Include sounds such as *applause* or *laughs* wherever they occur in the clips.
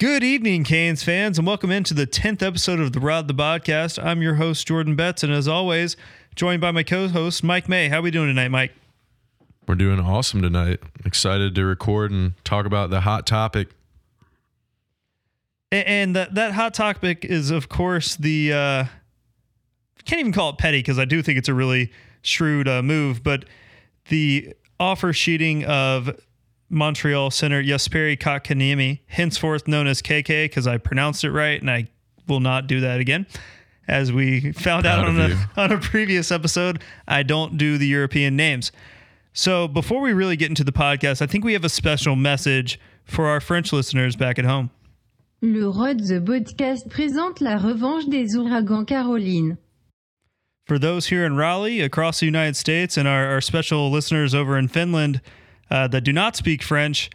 Good evening, Canes fans, and welcome into the 10th episode of the Rod the Podcast. I'm your host, Jordan Betts, and as always, joined by my co host, Mike May. How are we doing tonight, Mike? We're doing awesome tonight. Excited to record and talk about the hot topic. And that, that hot topic is, of course, the. Uh, can't even call it petty because I do think it's a really shrewd uh, move, but the offer sheeting of Montreal center Jesperi Kotkaniemi, henceforth known as KK because I pronounced it right and I will not do that again. As we found out on a, *laughs* on a previous episode, I don't do the European names. So before we really get into the podcast, I think we have a special message for our French listeners back at home. Le Rod the Podcast présente la revanche des ouragans Caroline. for those here in Raleigh, across the United States, and our, our special listeners over in Finland uh, that do not speak French,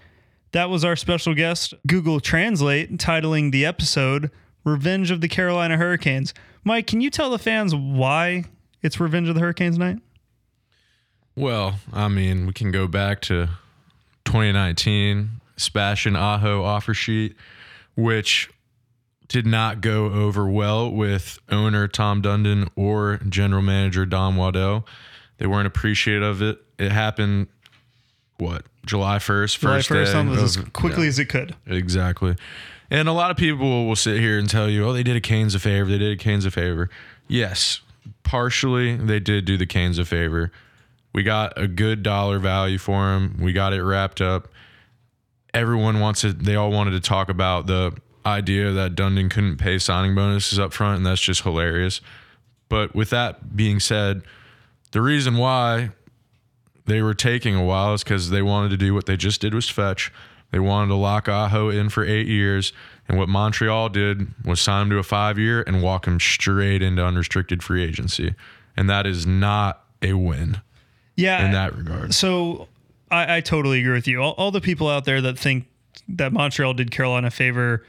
that was our special guest, Google Translate, titling the episode Revenge of the Carolina Hurricanes. Mike, can you tell the fans why it's Revenge of the Hurricanes night? Well, I mean, we can go back to 2019, Sebastian Aho offer sheet, which did not go over well with owner Tom Dundon or general manager Don Waddell. They weren't appreciative of it. It happened, what, July 1st? first July First 1st day as quickly yeah. as it could. Exactly. And a lot of people will sit here and tell you, oh, they did a Canes a favor. They did a Canes a favor. Yes, partially they did do the Canes a favor. We got a good dollar value for them. We got it wrapped up. Everyone wants it. They all wanted to talk about the idea that Dundon couldn't pay signing bonuses up front, and that's just hilarious. But with that being said, the reason why they were taking a while is because they wanted to do what they just did was Fetch. They wanted to lock Aho in for eight years. And what Montreal did was sign him to a five year and walk him straight into unrestricted free agency. And that is not a win Yeah. in that regard. So I, I totally agree with you. All, all the people out there that think that Montreal did Carolina a favor,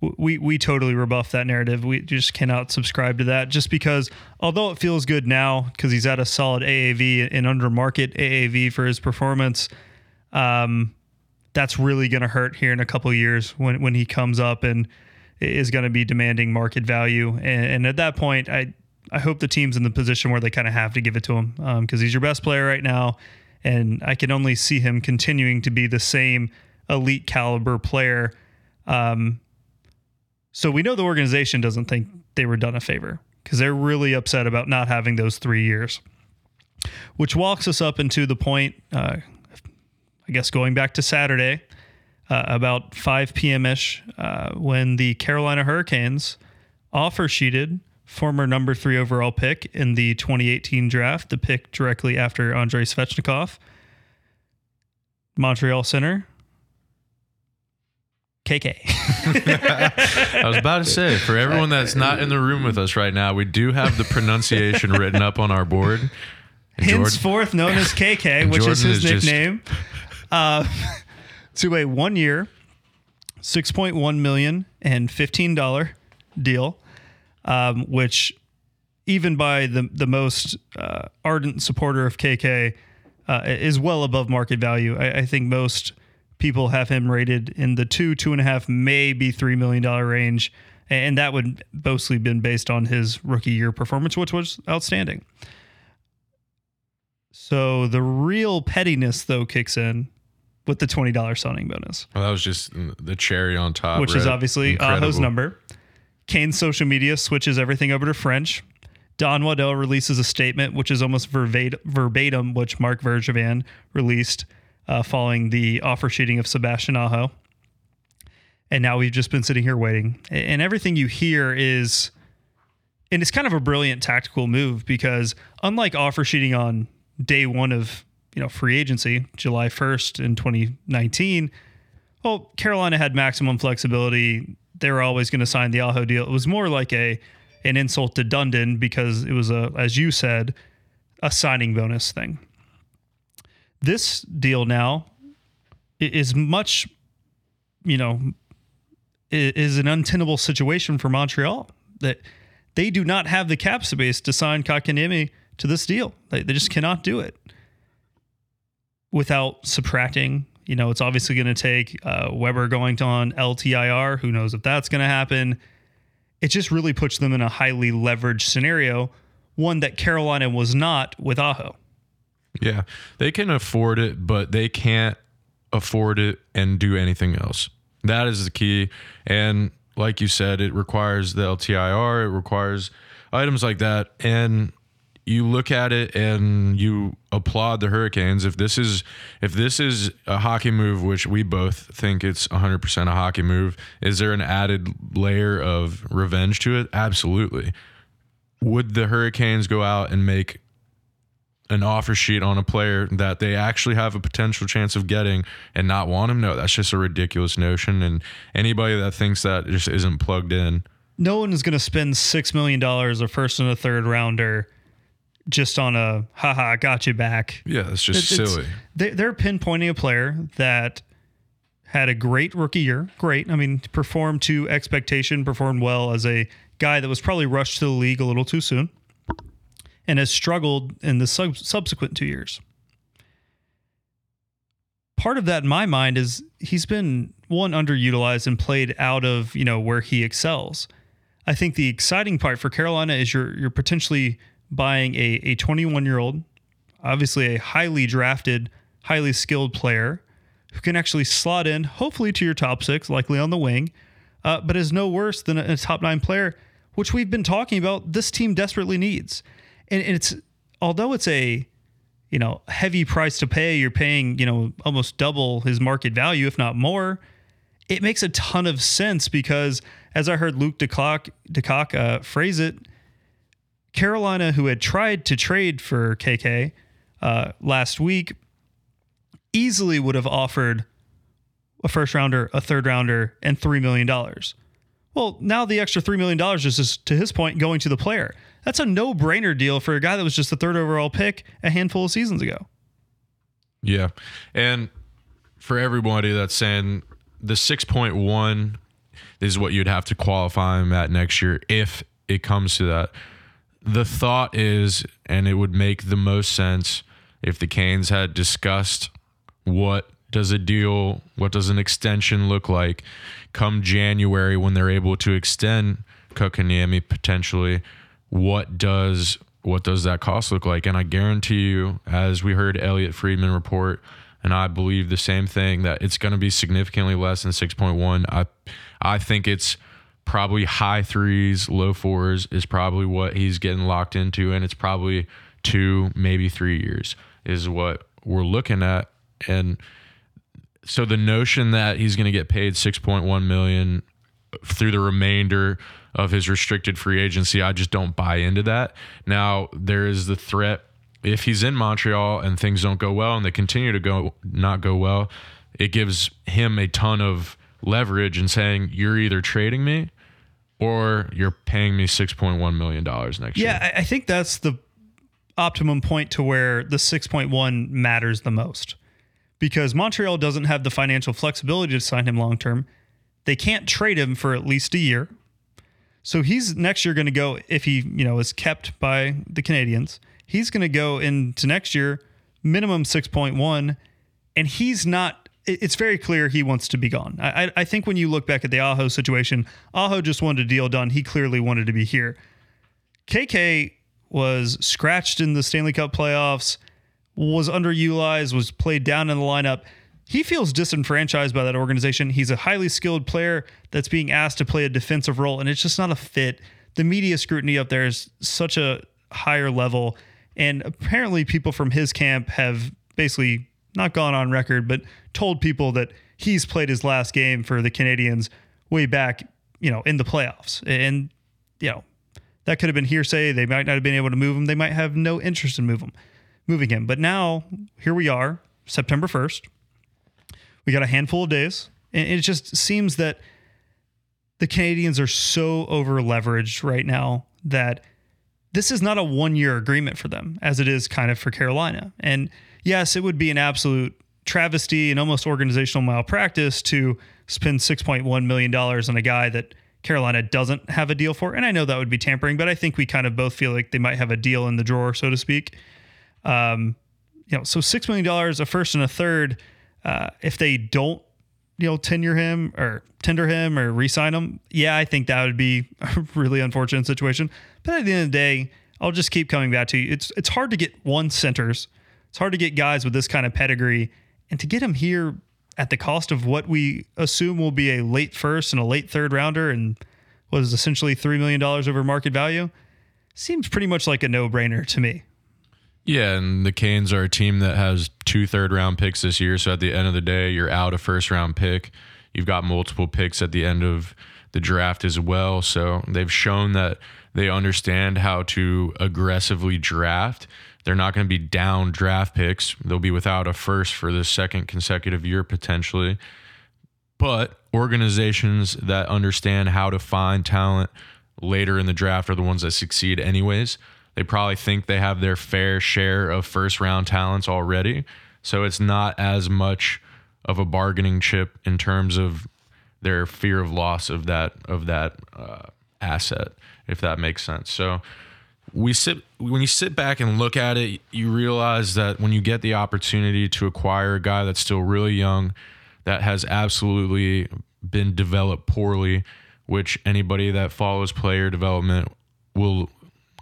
we we totally rebuff that narrative. We just cannot subscribe to that. Just because, although it feels good now because he's at a solid AAV and under market AAV for his performance, um, that's really going to hurt here in a couple years when when he comes up and is going to be demanding market value. And, and at that point, I I hope the team's in the position where they kind of have to give it to him because he's your best player right now, and I can only see him continuing to be the same elite caliber player. Um, so we know the organization doesn't think they were done a favor because they're really upset about not having those three years, which walks us up into the point. Uh, I guess going back to Saturday, uh, about 5 p.m. ish, uh, when the Carolina Hurricanes offer sheeted former number three overall pick in the 2018 draft, the pick directly after Andrei Svechnikov, Montreal center, KK. *laughs* I was about to say, for everyone that's not in the room with us right now, we do have the pronunciation written up on our board. And Jordan- henceforth known as KK, *laughs* which is his is just- nickname, uh, *laughs* to a one year, six point one million and fifteen dollar deal, um, which even by the the most uh, ardent supporter of KK uh, is well above market value. I, I think most people have him rated in the two two and a half maybe three million dollar range. And that would mostly been based on his rookie year performance, which was outstanding. So the real pettiness though kicks in with the twenty dollars signing bonus, Well, that was just the cherry on top. which is obviously. Aho's number. Canes' social media switches everything over to French. Don Waddell releases a statement, which is almost verbatim, verbatim which Marc Bergevin released uh, following the offer sheeting of Sebastian Aho. And now we've just been sitting here waiting. And everything you hear is, and it's kind of a brilliant tactical move because unlike offer sheeting on day one of you know free agency, July 1st in 2019, well, Carolina had maximum flexibility. They were always going to sign the Aho deal. It was more like a an insult to Dundon because it was a, as you said, a signing bonus thing. This deal now is much, you know, is an untenable situation for Montreal that they do not have the cap space to sign Kotkaniemi to this deal. They, they just cannot do it without subtracting, You know, it's obviously going to take uh, Weber going on LTIR. Who knows if that's going to happen? It just really puts them in a highly leveraged scenario, one that Carolina was not with Aho. Yeah, they can afford it, but they can't afford it and do anything else. That is the key. And like you said, it requires the LTIR, it requires items like that. And you look at it and you applaud the Hurricanes. If this is if this is a hockey move, which we both think it's 100% a hockey move, is there an added layer of revenge to it? Absolutely. Would the Hurricanes go out and make an offer sheet on a player that they actually have a potential chance of getting and not want him? No, that's just a ridiculous notion. And anybody that thinks that just isn't plugged in. No one is going to spend six million dollars a first and a third rounder just on a haha got you back. Yeah, it's just It's- silly. They, they're pinpointing a player that had a great rookie year. Great. I mean, performed to expectation, performed well as a guy that was probably rushed to the league a little too soon and has struggled in the sub- subsequent two years. Part of that in my mind is he's been one underutilized and played out of, you know, where he excels. I think the exciting part for Carolina is you're you're potentially buying a a 21 year old, obviously a highly drafted, highly skilled player who can actually slot in, hopefully to your top six, likely on the wing, uh, but is no worse than a, a top nine player, which we've been talking about. This team desperately needs, and it's although it's a you know heavy price to pay, you're paying you know almost double his market value, if not more it makes a ton of sense because as I heard Luke DeCock, DeCock uh, phrase it, Carolina, who had tried to trade for KK uh, last week, easily would have offered a first rounder, a third rounder, and $3 million. Well, now the extra $3 million is just, to his point, going to the player. That's a no brainer deal for a guy that was just the third overall pick a handful of seasons ago. Yeah. And for everybody that's saying the 6.1 is what you'd have to qualify him at next year if it comes to that. The thought is, and it would make the most sense if the Canes had discussed what does a deal, what does an extension look like come January when they're able to extend Kotkaniemi potentially. What does what does that cost look like? And I guarantee you, as we heard Elliotte Friedman report, and I believe the same thing that it's going to be significantly less than 6.1. I I think it's probably high threes, low fours is probably what he's getting locked into, and it's probably two, maybe three years is what we're looking at. And so the notion that he's going to get paid 6.1 million through the remainder of his restricted free agency, I just don't buy into that. Now there is the threat if he's in Montreal and things don't go well and they continue to go not go well, it gives him a ton of leverage in saying you're either trading me or you're paying me six point one million dollars next year. Yeah, I I think that's the optimum point to where the 6.1 matters the most because Montreal doesn't have the financial flexibility to sign him long term. They can't trade him for at least a year. So he's next year going to go if he, you know, is kept by the Canadiens. He's going to go into next year minimum 6.1 and he's not it's very clear he wants to be gone. I, I- think when you look back at the Aho situation, Aho just wanted a deal done. He clearly wanted to be here. KK was scratched in the Stanley Cup playoffs, was underutilized, was played down in the lineup. He feels disenfranchised by that organization. He's a highly skilled player that's being asked to play a defensive role, and it's just not a fit. The media scrutiny up there is such a higher level. And apparently, people from his camp have basically not gone on record, but told people that he's played his last game for the Canadiens way back, you know, in the playoffs. And, you know, that could have been hearsay. They might not have been able to move him. They might have no interest in move him, moving him. But now here we are, September 1st. We got a handful of days. And it just seems that the Canadiens are so over leveraged right now that this is not a one year agreement for them, as it is kind of for Carolina. And yes, it would be an absolute travesty and almost organizational malpractice to spend $6.1 million on a guy that Carolina doesn't have a deal for. And I know that would be tampering, but I think we kind of both feel like they might have a deal in the drawer, so to speak. Um, you know, so $6 million, a first and a third. Uh, if they don't, you know, tenure him or tender him or re-sign him, yeah, I think that would be a really unfortunate situation. But at the end of the day, I'll just keep coming back to you. It's it's hard to get one centers. It's hard to get guys with this kind of pedigree, and to get them here at the cost of what we assume will be a late first and a late third rounder, and was essentially three million dollars over market value, seems pretty much like a no-brainer to me. Yeah, and the Canes are a team that has two third round picks this year. So at the end of the day, you're out a first round pick. You've got multiple picks at the end of the draft as well. So they've shown that they understand how to aggressively draft. They're not going to be down draft picks. They'll be without a first for the second consecutive year potentially. But organizations that understand how to find talent later in the draft are the ones that succeed, anyways. They probably think they have their fair share of first round talents already. So it's not as much of a bargaining chip in terms of their fear of loss of that of that uh, asset, if that makes sense. So we sit when you sit back and look at it, you realize that when you get the opportunity to acquire a guy that's still really young, that has absolutely been developed poorly, which anybody that follows player development will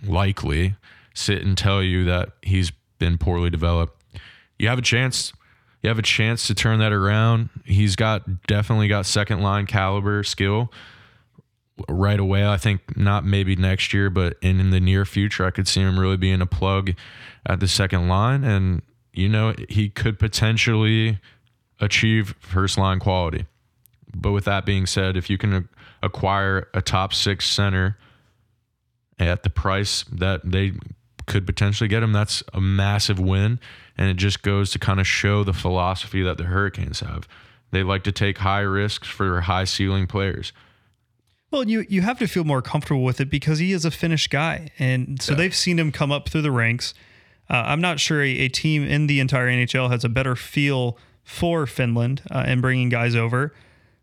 likely sit and tell you that he's been poorly developed. You have a chance. You have a chance to turn that around. He's got definitely got second line caliber skill right away. I think not maybe next year, but in, in the near future, I could see him really being a plug at the second line. And, you know, he could potentially achieve first line quality. But with that being said, if you can acquire a top six center at the price that they could potentially get him, that's a massive win. And it just goes to kind of show the philosophy that the Hurricanes have. They like to take high risks for high ceiling players. Well, you you have to feel more comfortable with it because he is a Finnish guy, and so Yeah. they've seen him come up through the ranks. Uh, I'm not sure a, a team in the entire NHL has a better feel for Finland uh, and bringing guys over.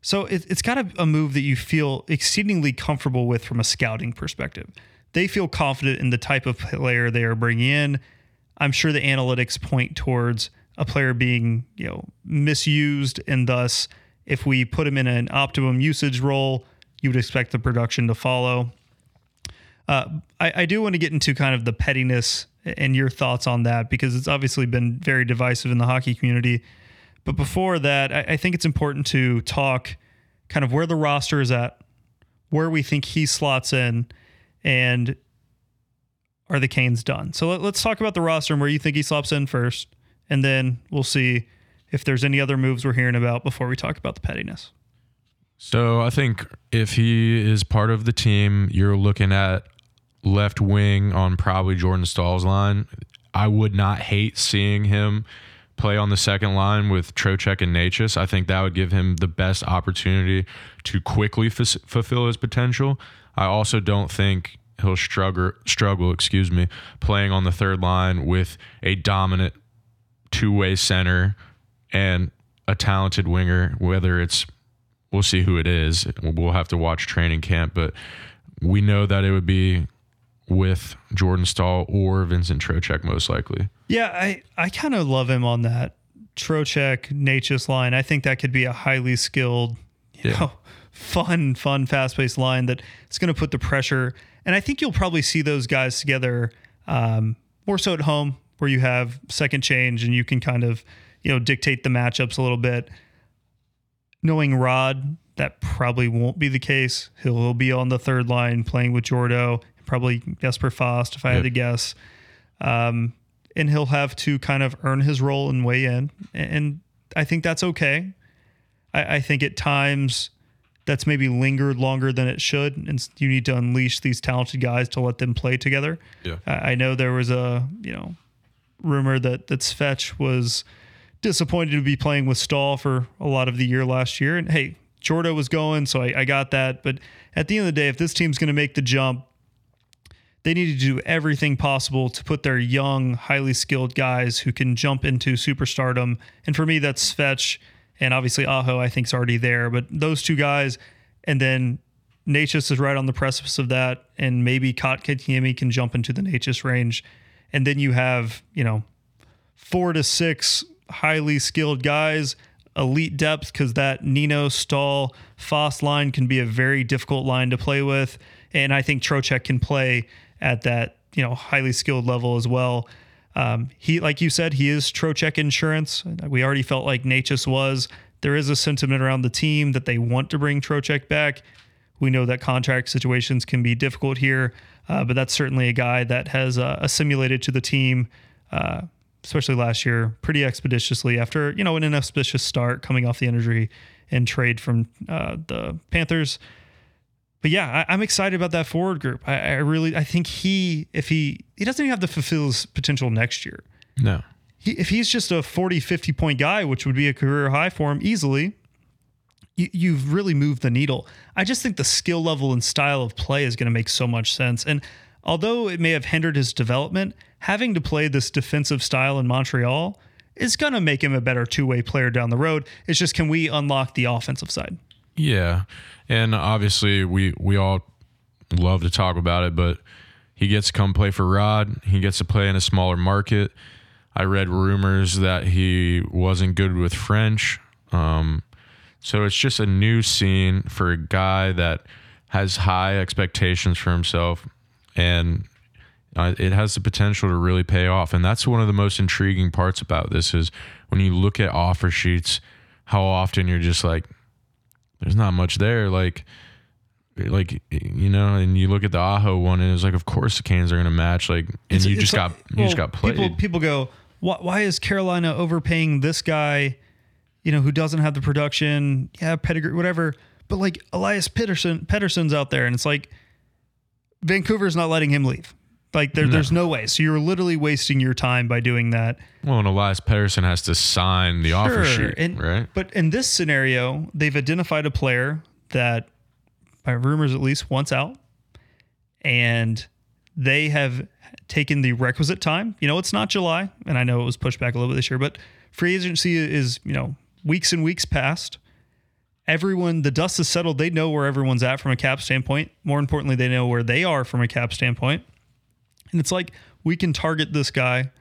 So it, it's got a, a move that you feel exceedingly comfortable with from a scouting perspective. They feel confident in the type of player they are bringing in. I'm sure the analytics point towards a player being, you know, misused, and thus, if we put him in an optimum usage role, you would expect the production to follow. Uh, I, I do want to get into kind of the pettiness and your thoughts on that because it's obviously been very divisive in the hockey community. But before that, I, I think it's important to talk kind of where the roster is at, where we think he slots in, and are the Canes done? So let, let's talk about the roster and where you think he slots in first, and then we'll see if there's any other moves we're hearing about before we talk about the pettiness. So I think if he is part of the team, you're looking at left wing on probably Jordan Staal's line. I would not hate seeing him play on the second line with Trocheck and Necas. I think that would give him the best opportunity to quickly f- fulfill his potential. I also don't think he'll struggle struggle, excuse me, playing on the third line with a dominant two-way center and a talented winger, whether it's we'll see who it is. We'll have to watch training camp, but we know that it would be with Jordan Staal or Vincent Trocheck most likely. Yeah, I, I kind of love him on that Trocheck Necas line. I think that could be a highly skilled, you Yeah. know, fun, fun, fast paced line that it's going to put the pressure. And I think you'll probably see those guys together um, more so at home where you have second change and you can kind of, you know, dictate the matchups a little bit. Knowing Rod, that probably won't be the case. He'll, he'll be on the third line playing with Jordo, probably Jesper Fast, if I had to guess. Um, and he'll have to kind of earn his role and weigh in. And I think that's okay. I, I think at times that's maybe lingered longer than it should. And you need to unleash these talented guys to let them play together. Yeah. I, I know there was a, you know, rumor that, that Svetch was disappointed to be playing with Staal for a lot of the year last year. And hey, Jordo was going, so I, I got that. But at the end of the day, if this team's going to make the jump, they need to do everything possible to put their young, highly skilled guys who can jump into superstardom. And for me, that's Svetch and obviously Aho, I think, is already there. But those two guys, and then Necas is right on the precipice of that. And maybe Kotkaniemi can jump into the Necas range. And then you have, you know, four to six highly skilled guys elite depth because that Nino Staal Foss line can be a very difficult line to play with, and I think Trocheck can play at that you know highly skilled level as well. Um, he, like you said, he is Trocheck insurance. We already felt like Necas was. There is a sentiment around the team that they want to bring Trocheck back. We know that contract situations can be difficult here, uh, but that's certainly a guy that has uh, assimilated to the team, uh, especially last year, pretty expeditiously after you know an inauspicious start coming off the injury and trade from uh, the Panthers. But yeah, I, am excited about that forward group. I, I, really, I think he, if he, he doesn't even have to fulfill his potential next year. No. He, if he's just a 40, 50 point guy, which would be a career high for him easily, you, you've really moved the needle. I just think the skill level and style of play is going to make so much sense. And although it may have hindered his development, having to play this defensive style in Montreal is going to make him a better two way player down the road. It's just can we unlock the offensive side? Yeah. And obviously, we, we all love to talk about it, but he gets to come play for Rod. He gets to play in a smaller market. I read rumors that he wasn't good with French. Um, so it's just a new scene for a guy that has high expectations for himself and uh, it has the potential to really pay off and that's one of the most intriguing parts about this is when you look at offer sheets how often you're just like there's not much there like like you know and you look at the aho one and it's like of course the canes are going to match like and It's- you it's just like- got you well, just got played People, people go, why, why is Carolina overpaying this guy, you know, who doesn't have the production, yeah, pedigree, whatever. But like Elias Pettersson, Pettersson's out there, and it's like Vancouver's not letting him leave. Like there, there's no way. So you're literally wasting your time by doing that. well and elias Pettersson has to sign the offer sheet and, right But in this scenario, they've identified a player that, by rumors at least, wants out, and they have taken the requisite time. You know, it's not July, and I know it was pushed back a little bit this year, but free agency is you know weeks and weeks past. Everyone, the dust is settled. They know where everyone's at from a cap standpoint. More importantly, they know where they are from a cap standpoint. And it's like we can target this guy,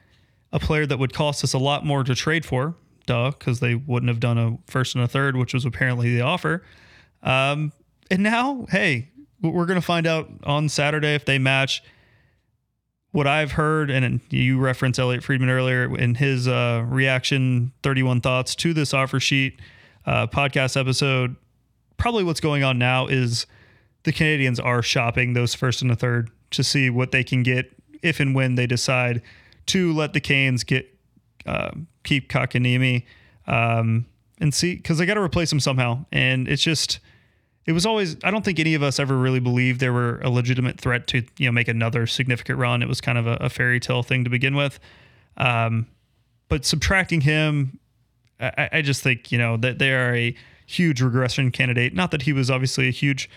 a player that would cost us a lot more to trade for, duh, because they wouldn't have done a first and a third, which was apparently the offer. Um, and now, hey, we're going to find out on Saturday if they match. What I've heard, and you referenced Elliotte Friedman earlier in his uh, reaction 31 thoughts to this offer sheet uh, podcast episode. Probably what's going on now is the Canadiens are shopping those first and a third to see what they can get if and when they decide to let the Canes get uh, keep Kotkaniemi um, and see because they got to replace him somehow. And it's just it was always I don't think any of us ever really believed there were a legitimate threat to you know make another significant run. It was kind of a, a fairy tale thing to begin with. Um, but subtracting him, I, I just think you know that they are a huge regression candidate. Not that he was obviously a huge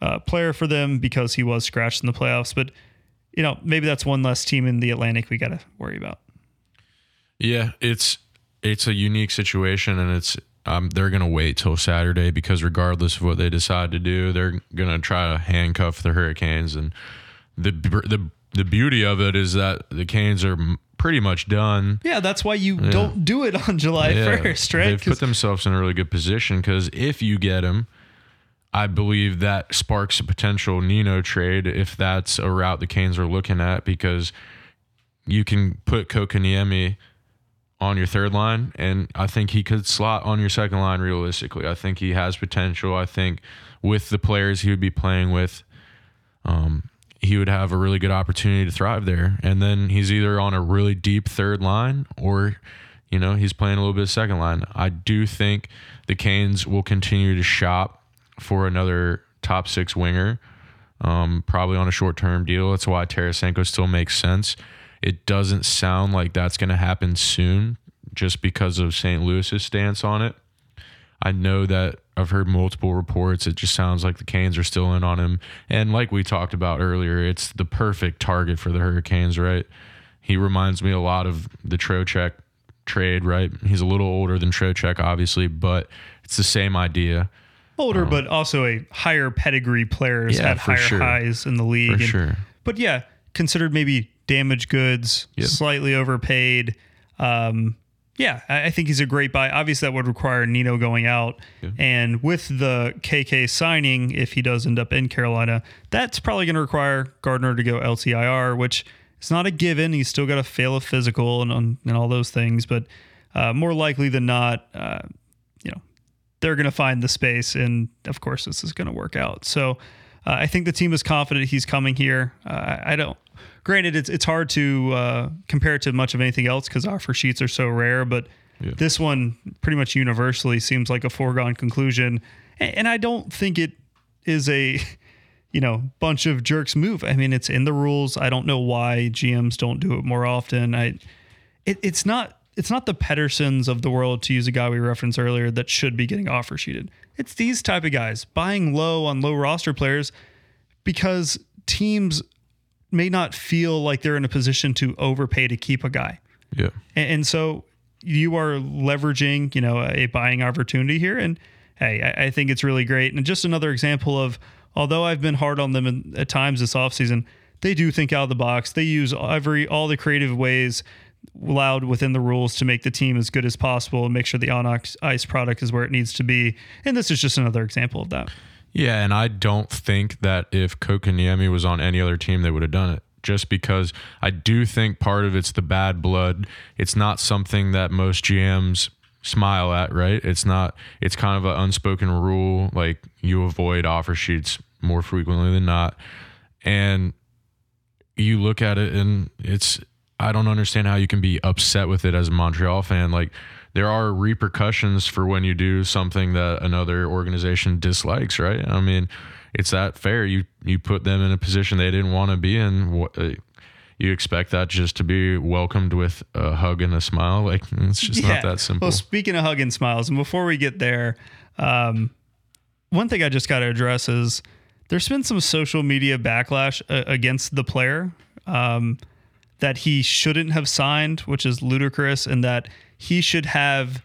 uh, player for them because he was scratched in the playoffs, but you know maybe that's one less team in the Atlantic we got to worry about. Yeah, it's it's a unique situation, and it's um, they're gonna wait till Saturday because regardless of what they decide to do, they're gonna try to handcuff the Hurricanes. And the the the beauty of it is that the Canes are pretty much done. Yeah, that's why you don't do it on July Yeah, first, right? They've put themselves in a really good position because if you get him, I believe that sparks a potential Nino trade if that's a route the Canes are looking at because you can put Kotkaniemi on your third line, and I think he could slot on your second line realistically. I think he has potential. I think with the players he would be playing with, um, he would have a really good opportunity to thrive there. And then he's either on a really deep third line or, you know, he's playing a little bit of second line. I do think the Canes will continue to shop for another top six winger, um, probably on a short term deal. That's why Tarasenko still makes sense. It doesn't sound like that's going to happen soon just because of St. Louis's stance on it. I know that I've heard multiple reports. It just sounds like the Canes are still in on him. And like we talked about earlier, it's the perfect target for the Hurricanes, right? He reminds me a lot of the Trocheck trade, right? He's a little older than Trocheck, obviously, but it's the same idea. Older, but also a higher pedigree player has Yeah, for higher sure. highs in the league. For And- sure. But yeah, considered maybe damaged goods, Yep. slightly overpaid. Um, Yeah, I I think he's a great buy. Obviously, that would require Nino going out, and with the KK signing, if he does end up in Carolina, that's probably going to require Gardner to go LTIR, which is not a given. He's still got to fail a physical and and all those things, but uh, more likely than not, uh, they're going to find the space, and of course, this is going to work out. So, uh, I think the team is confident he's coming here. Uh, I don't. Granted, it's it's hard to uh, compare it to much of anything else because offer sheets are so rare, but this one pretty much universally seems like a foregone conclusion, and, and I don't think it is a *laughs* you know bunch of jerks move. I mean, it's in the rules. I don't know why GMs don't do it more often. I it, it's not it's not the Petterssons of the world to use a guy we referenced earlier that should be getting offer sheeted. It's these type of guys buying low on low roster players because teams may not feel like they're in a position to overpay to keep a guy. Yeah. And, and so you are leveraging, you know, a buying opportunity here. And hey, I, I think it's really great. And just another example of, although I've been hard on them in, at times this offseason, they do think out of the box. They use every all the creative ways allowed within the rules to make the team as good as possible and make sure the on ice product is where it needs to be. And this is just another example of that. Yeah, and I don't think that if Kotkaniemi was on any other team, they would have done it. Just because I do think part of it's the bad blood. It's not something that most GMs smile at, right? It's not. It's kind of an unspoken rule. Like you avoid offer sheets more frequently than not, and you look at it and it's. I don't understand how you can be upset with it as a Montreal fan. Like there are repercussions for when you do something that another organization dislikes, right? I mean, it's that fair. You you put them in a position they didn't want to be in. Uh, you expect that just to be welcomed with a hug and a smile? Like it's just not that simple. Well, speaking of hug and smiles, and before we get there, um, one thing I just got to address is there's been some social media backlash uh, against the player. Um, that he shouldn't have signed, which is ludicrous, and that he should have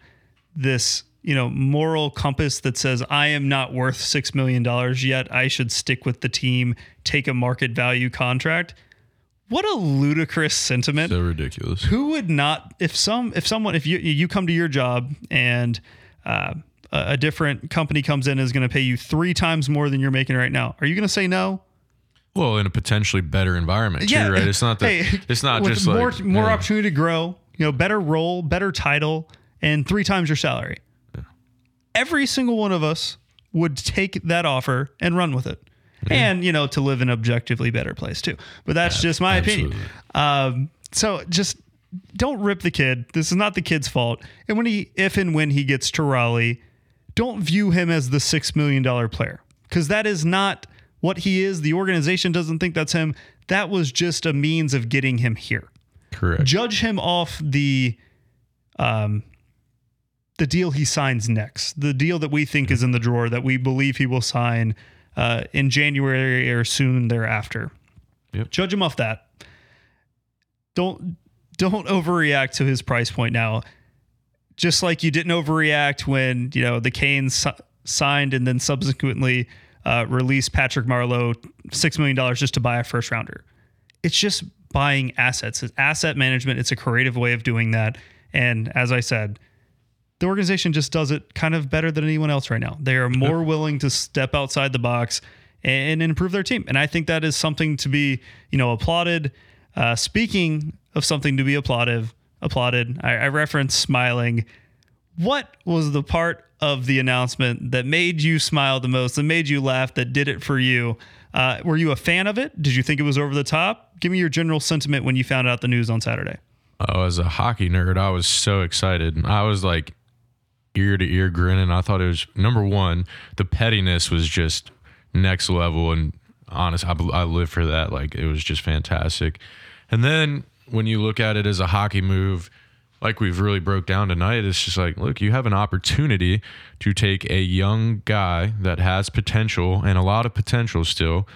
this, you know, moral compass that says, I am not worth $6 million yet. I should stick with the team, take a market value contract. What a ludicrous sentiment. so ridiculous. Who would not, if some, if someone, if you, you come to your job and, uh, a a different company comes in and is going to pay you three times more than you're making right now. Are you going to say no? Well, in a potentially better environment, too, Yeah. right? It's not that. Hey, it's not just more like more yeah. opportunity to grow, you know, better role, better title, and three times your salary. Every single one of us would take that offer and run with it. And, you know, to live in an objectively better place too. But that's just my opinion. Um, so just don't rip the kid. This is not the kid's fault. And when he if and when he gets to Raleigh, don't view him as the six million dollar player. Because that is not what he is. The organization doesn't think that's him. That was just a means of getting him here Correct. judge him off the um the deal he signs next the deal that we think is in the drawer that we believe he will sign uh, in january or soon thereafter Yep. judge him off that don't don't overreact to his price point now just like you didn't overreact when you know the canes signed and then subsequently uh, released patrick marleau six million dollars just to buy a first rounder it's just buying assets. It's asset management. It's a creative way of doing that. And as I said, the organization just does it kind of better than anyone else right now. They are more willing to step outside the box and improve their team. And I think that is something to be, you know, applauded. Uh, speaking of something to be applauded, applauded. I, I referenced smiling. What was the part of the announcement that made you smile the most, that made you laugh, that did it for you? Uh, were you a fan of it? Did you think it was over the top? Give me your general sentiment when you found out the news on Saturday. Oh, as a hockey nerd, I was so excited. I was like ear to ear grinning. I thought it was number one. The pettiness was just next level, and honest, I, I live for that. Like it was just fantastic. And then when you look at it as a hockey move, like we've really broke down tonight, it's just like, look, you have an opportunity to take a young guy that has potential and a lot of potential still,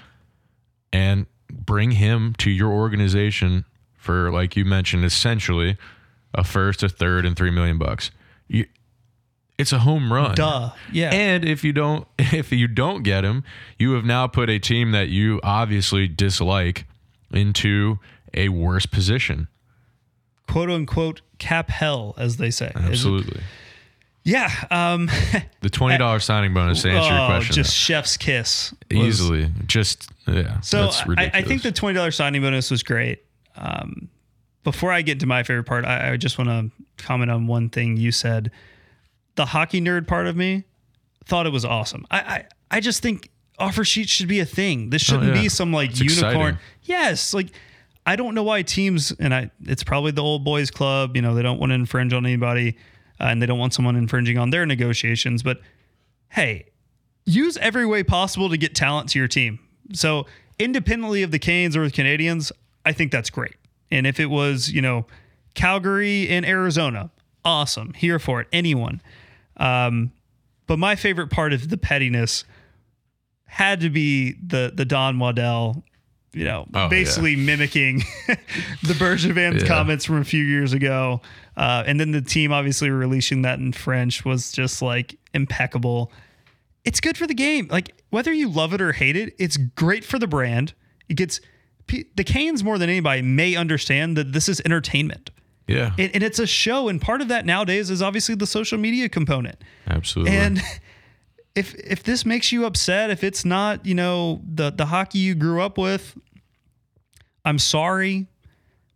and bring him to your organization for, like you mentioned, essentially a first, a third, and three million bucks. You, it's a home run. Duh. Yeah. And if you don't *laughs* if you don't get him, you have now put a team that you obviously dislike into a worse position. quote unquote cap hell, as they say. Is it- Absolutely. Yeah. Um, *laughs* The twenty dollars signing bonus to answer your oh, question. just chef's kiss. easily. Just yeah. So that's I. I think the twenty dollars signing bonus was great. Um, before I get to my favorite part, I, I just want to comment on one thing you said. The hockey nerd part of me thought it was awesome. I I, I just think offer sheets should be a thing. This shouldn't Oh, yeah. be some like It's unicorn. exciting. Yes, like I don't know why teams and I it's probably the old boys club. You know they don't want to infringe on anybody, uh, and they don't want someone infringing on their negotiations. But hey, use every way possible to get talent to your team. So independently of the Canes or the Canadiens, I think that's great. And if it was, you know, Calgary and Arizona, awesome. Here for it. Anyone. Um, but my favorite part of the pettiness had to be the the Don Waddell, you know, Oh, basically mimicking *laughs* the Bergevin's Yeah. comments from a few years ago. Uh, and then the team obviously releasing that in French was just like impeccable it's good for the game. Like whether you love it or hate it, it's great for the brand. It gets the Canes more than anybody may understand that this is entertainment. yeah. And, and it's a show, and part of that nowadays is obviously the social media component. absolutely. And if if this makes you upset, if it's not you know the the hockey you grew up with, I'm sorry,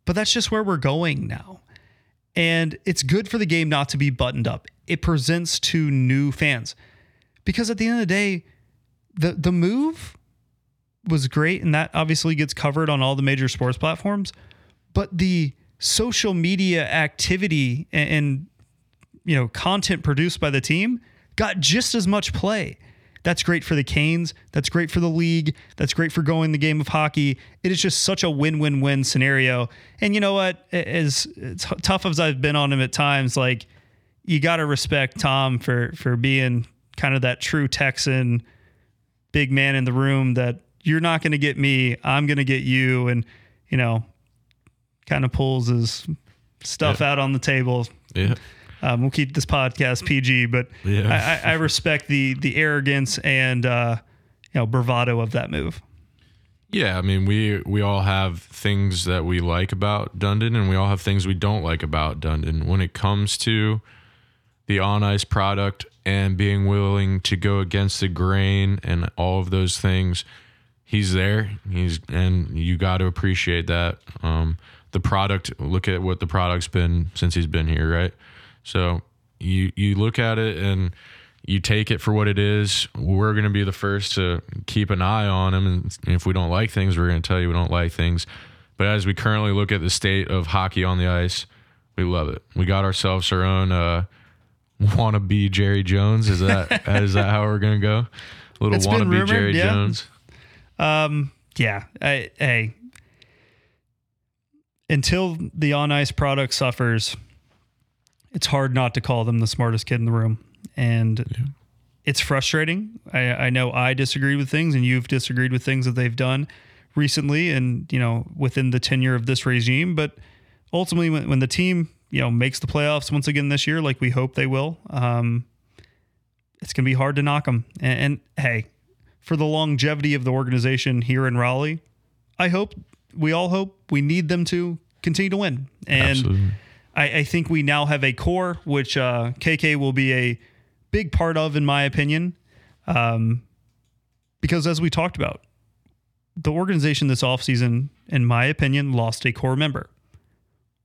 but that's just where we're going now. And it's good for the game not to be buttoned up. It presents to new fans because at the end of the day, the the move was great, and that obviously gets covered on all the major sports platforms. But the social media activity and, and you know content produced by the team got just as much play. That's great for the Canes. That's great for the league. That's great for going the game of hockey. It is just such a win-win-win scenario. And you know what? As, as tough as I've been on him at times, like you got to respect Tom for for being kind of that true Texan big man in the room that you're not going to get me, I'm going to get you and you know kind of pulls his stuff Yeah. out on the table. yeah. Um, we'll keep this podcast PG, but Yeah. I, I, respect the the arrogance and uh, you know bravado of that move. Yeah, I mean, we we all have things that we like about Dundon, and we all have things we don't like about Dundon. When it comes to the on ice product and being willing to go against the grain and all of those things, he's there. He's and you got to appreciate that. Um, the product. Look at what the product's been since he's been here, right? So you you look at it and you take it for what it is. We're going to be the first to keep an eye on him, and if we don't like things, we're going to tell you we don't like things. But as we currently look at the state of hockey on the ice, we love it. We got ourselves our own uh, wannabe Jerry Jones. Is that *laughs* is that how we're going to go? A little It's wannabe rumored, Jerry yeah. Jones. Um, yeah, I, hey, until the on ice product suffers, it's hard not to call them the smartest kid in the room, and it's frustrating. I, I know I disagree with things, and you've disagreed with things that they've done recently, and you know within the tenure of this regime. But ultimately, when, when the team you know makes the playoffs once again this year, like we hope they will, um, it's gonna be hard to knock them. And, and hey, for the longevity of the organization here in Raleigh, I hope we all hope we need them to continue to win. And Absolutely. I, I think we now have a core, which uh, KK will be a big part of, in my opinion. Um, because as we talked about, the organization this offseason, in my opinion, lost a core member.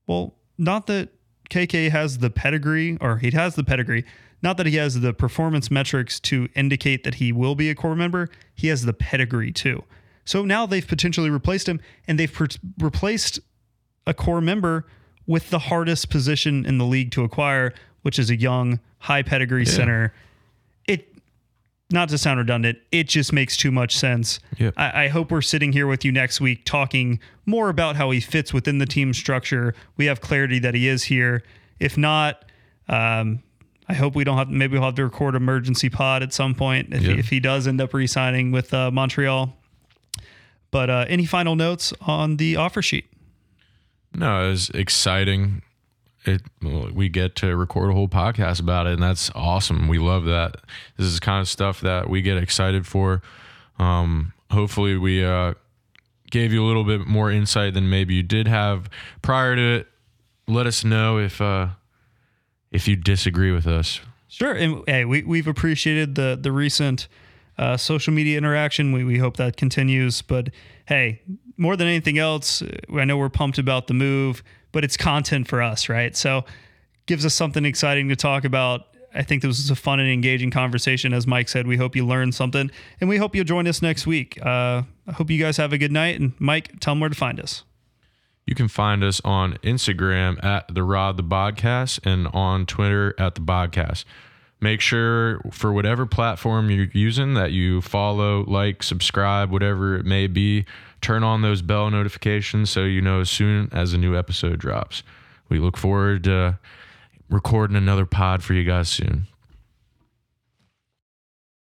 Well, not that KK has the pedigree, or he has the pedigree, not that he has the performance metrics to indicate that he will be a core member. He has the pedigree too. So now they've potentially replaced him, and they've per- replaced a core member with the hardest position in the league to acquire, which is a young, high pedigree center. It, not to sound redundant, it just makes too much sense. Yep. I, I hope we're sitting here with you next week talking more about how he fits within the team structure. We have clarity that he is here. If not, um, I hope we don't have. Maybe we'll have to record emergency pod at some point if, Yeah. he, if he does end up re-signing with uh, Montreal. But uh, any final notes on the offer sheet? No, it was exciting. It we get to record a whole podcast about it, and that's awesome. We love that. This is kind of stuff that we get excited for. Um, hopefully, we uh, gave you a little bit more insight than maybe you did have prior to it. let us know if uh, if you disagree with us. Sure. And hey, we, we've appreciated the the recent uh, social media interaction. We, we hope that continues. But hey, more than anything else, I know we're pumped about the move, but it's content for us, right? So gives us something exciting to talk about. I think this was a fun and engaging conversation. As Mike said, we hope you learned something, and we hope you'll join us next week. Uh, I hope you guys have a good night. And Mike, tell them where to find us. You can find us on Instagram at the Rod the Podcast and on Twitter at the Podcast. Make sure for whatever platform you're using that you follow, like, subscribe, whatever it may be. Turn on those bell notifications so you know as soon as a new episode drops. We look forward to recording another pod for you guys soon.